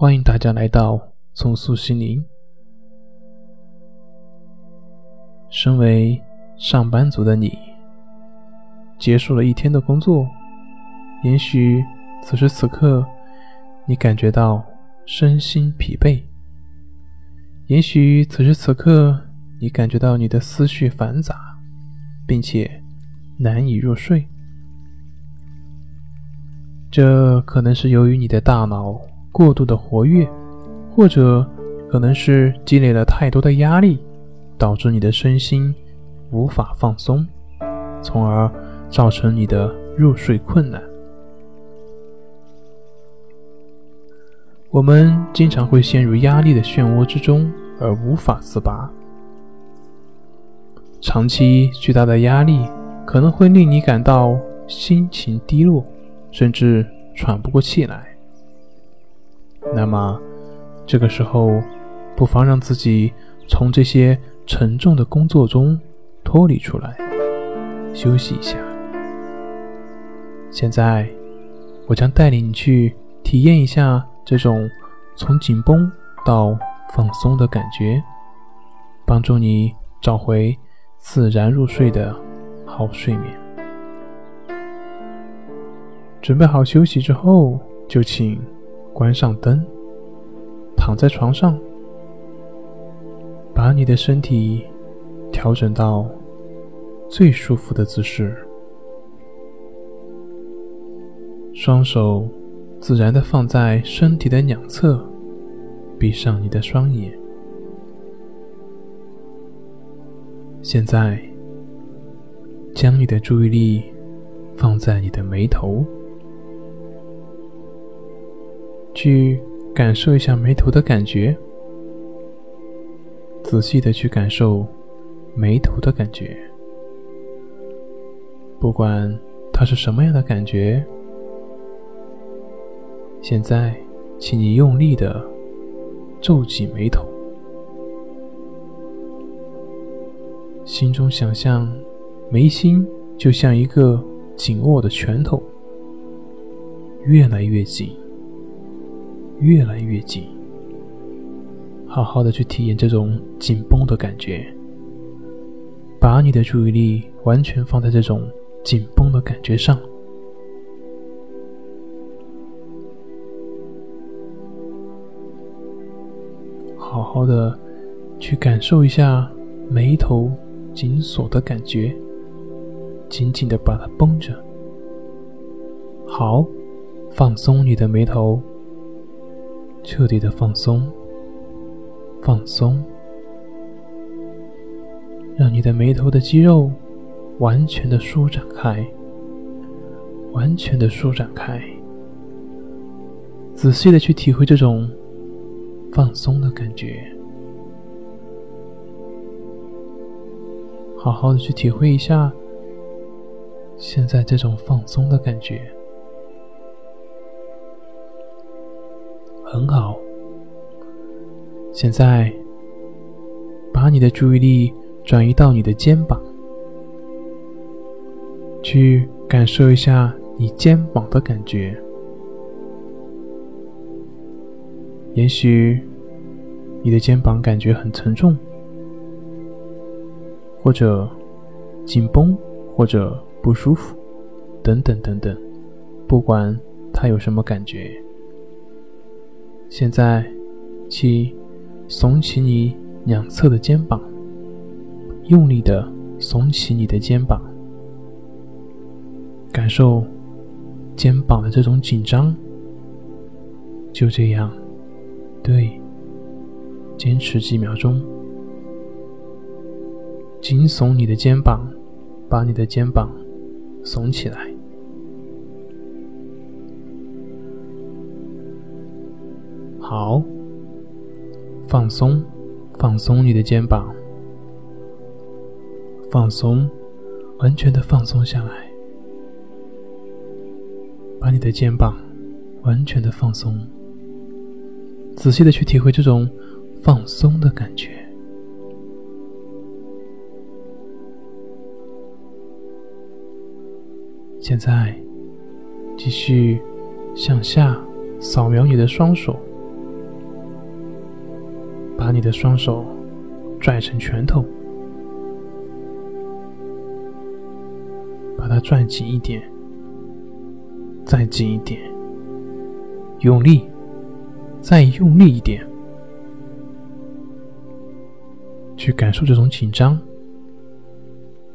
欢迎大家来到重塑心灵。身为上班族的你，结束了一天的工作，也许此时此刻你感觉到身心疲惫，也许此时此刻你感觉到你的思绪繁杂，并且难以入睡。这可能是由于你的大脑。过度的活跃，或者可能是积累了太多的压力，导致你的身心无法放松，从而造成你的入睡困难。我们经常会陷入压力的漩涡之中而无法自拔。长期巨大的压力可能会令你感到心情低落，甚至喘不过气来。那么，这个时候，不妨让自己从这些沉重的工作中脱离出来，休息一下。现在，我将带领你去体验一下这种从紧绷到放松的感觉，帮助你找回自然入睡的好睡眠。准备好休息之后，就请。关上灯，躺在床上，把你的身体调整到最舒服的姿势，双手自然的放在身体的两侧，闭上你的双眼。现在，将你的注意力放在你的眉头。去感受一下眉头的感觉，仔细的去感受眉头的感觉，不管它是什么样的感觉。现在，请你用力的皱紧眉头，心中想象眉心就像一个紧握的拳头，越来越紧。越来越紧，好好的去体验这种紧绷的感觉，把你的注意力完全放在这种紧绷的感觉上，好好的去感受一下眉头紧锁的感觉，紧紧的把它绷着，好，放松你的眉头。彻底的放松，放松，让你的眉头的肌肉完全的舒展开，完全的舒展开。仔细的去体会这种放松的感觉，好好的去体会一下现在这种放松的感觉。很好，现在把你的注意力转移到你的肩膀，去感受一下你肩膀的感觉。也许你的肩膀感觉很沉重，或者紧绷，或者不舒服，等等等等，不管它有什么感觉。现在，请耸起你两侧的肩膀，用力的耸起你的肩膀，感受肩膀的这种紧张。就这样，对，坚持几秒钟，紧耸你的肩膀，把你的肩膀耸起来。好，放松，放松你的肩膀，放松，完全的放松下来，把你的肩膀完全的放松，仔细的去体会这种放松的感觉。现在，继续向下扫描你的双手。把你的双手拽成拳头，把它拽紧一点，再紧一点，用力，再用力一点，去感受这种紧张，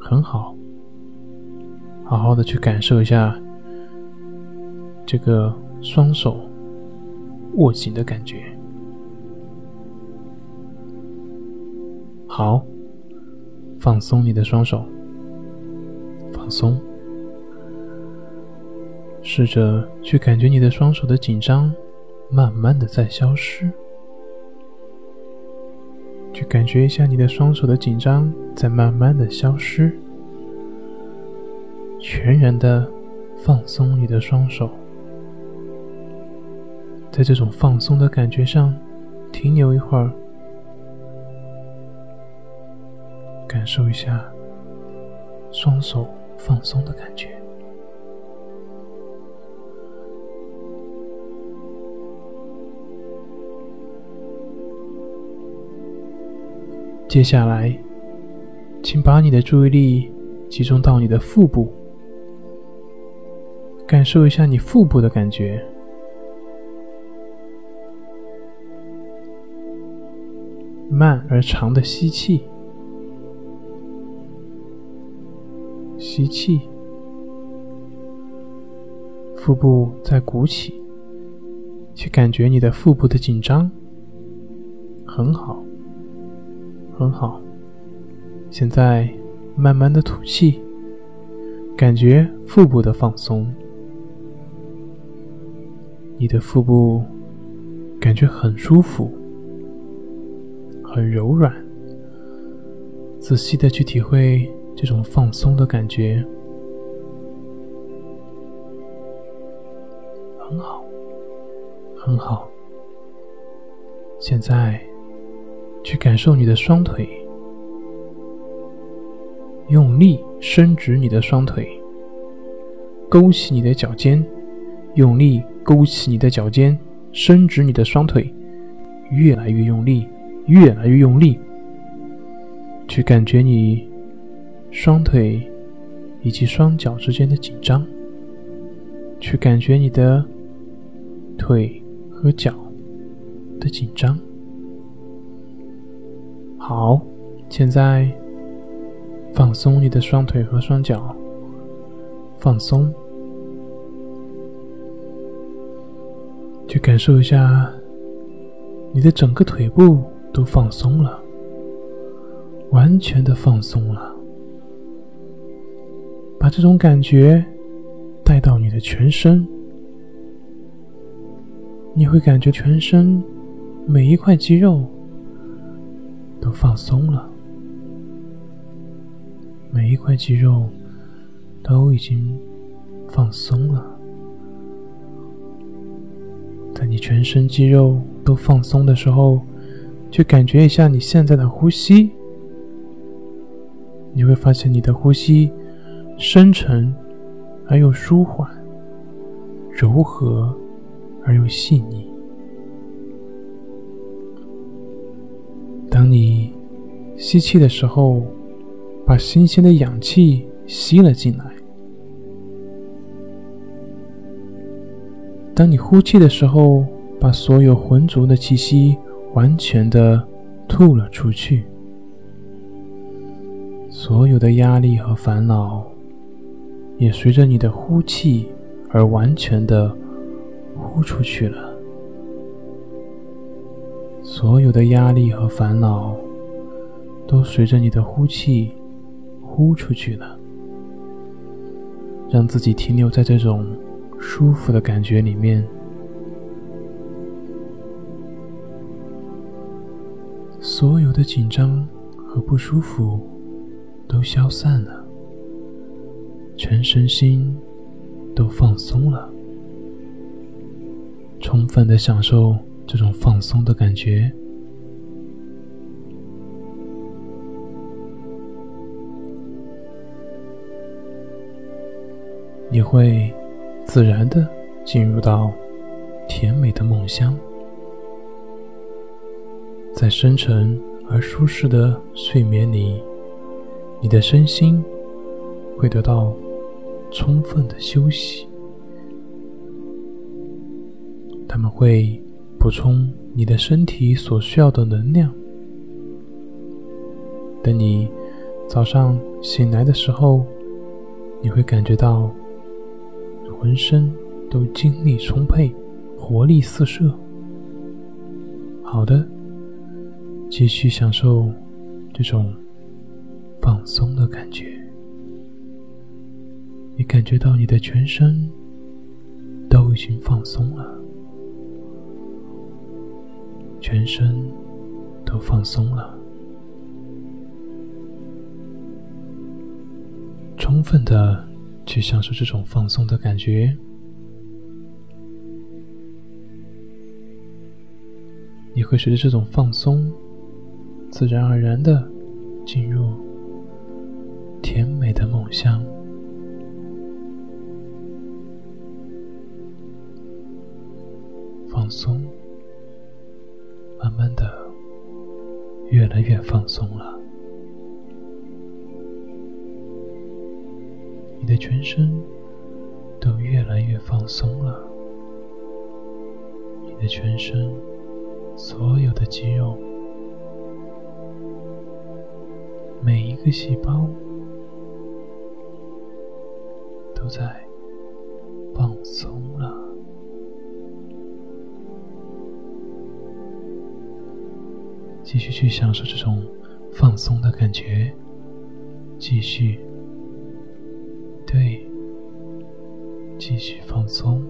很好，好好的去感受一下这个双手握紧的感觉。好，放松你的双手，放松，试着去感觉你的双手的紧张，慢慢的在消失，去感觉一下你的双手的紧张在慢慢的消失，全然的放松你的双手，在这种放松的感觉上停留一会儿。感受一下双手放松的感觉。接下来，请把你的注意力集中到你的腹部，感受一下你腹部的感觉。慢而长的吸气。吸气，腹部在鼓起，去感觉你的腹部的紧张，很好，很好。现在慢慢的吐气，感觉腹部的放松，你的腹部感觉很舒服，很柔软。仔细的去体会。这种放松的感觉很好，很好。现在去感受你的双腿，用力伸直你的双腿，勾起你的脚尖，用力勾起你的脚尖，伸直你的双腿，越来越用力，越来越用力，去感觉你。双腿以及双脚之间的紧张，去感觉你的腿和脚的紧张。好，现在放松你的双腿和双脚，放松，去感受一下你的整个腿部都放松了，完全的放松了。把这种感觉带到你的全身，你会感觉全身每一块肌肉都放松了，每一块肌肉都已经放松了。在你全身肌肉都放松的时候，去感觉一下你现在的呼吸，你会发现你的呼吸。深沉而又舒缓，柔和而又细腻。当你吸气的时候，把新鲜的氧气吸了进来；当你呼气的时候，把所有浑浊的气息完全的吐了出去。所有的压力和烦恼。也随着你的呼气而完全的呼出去了。所有的压力和烦恼都随着你的呼气呼出去了。让自己停留在这种舒服的感觉里面，所有的紧张和不舒服都消散了。全身心都放松了，充分的享受这种放松的感觉。你会自然的进入到甜美的梦乡，在深沉而舒适的睡眠里，你的身心会得到充分的休息。他们会补充你的身体所需要的能量。等你早上醒来的时候，你会感觉到浑身都精力充沛，活力四射。好的，继续享受这种放松的感觉。你感觉到你的全身都已经放松了，全身都放松了，充分的去享受这种放松的感觉。你会随着这种放松，自然而然的进入甜美的梦乡。放松，慢慢的越来越放松了。你的全身都越来越放松了，你的全身。所有的肌肉，每一个细胞都在放松了。继续去享受这种放松的感觉，继续，对，继续放松。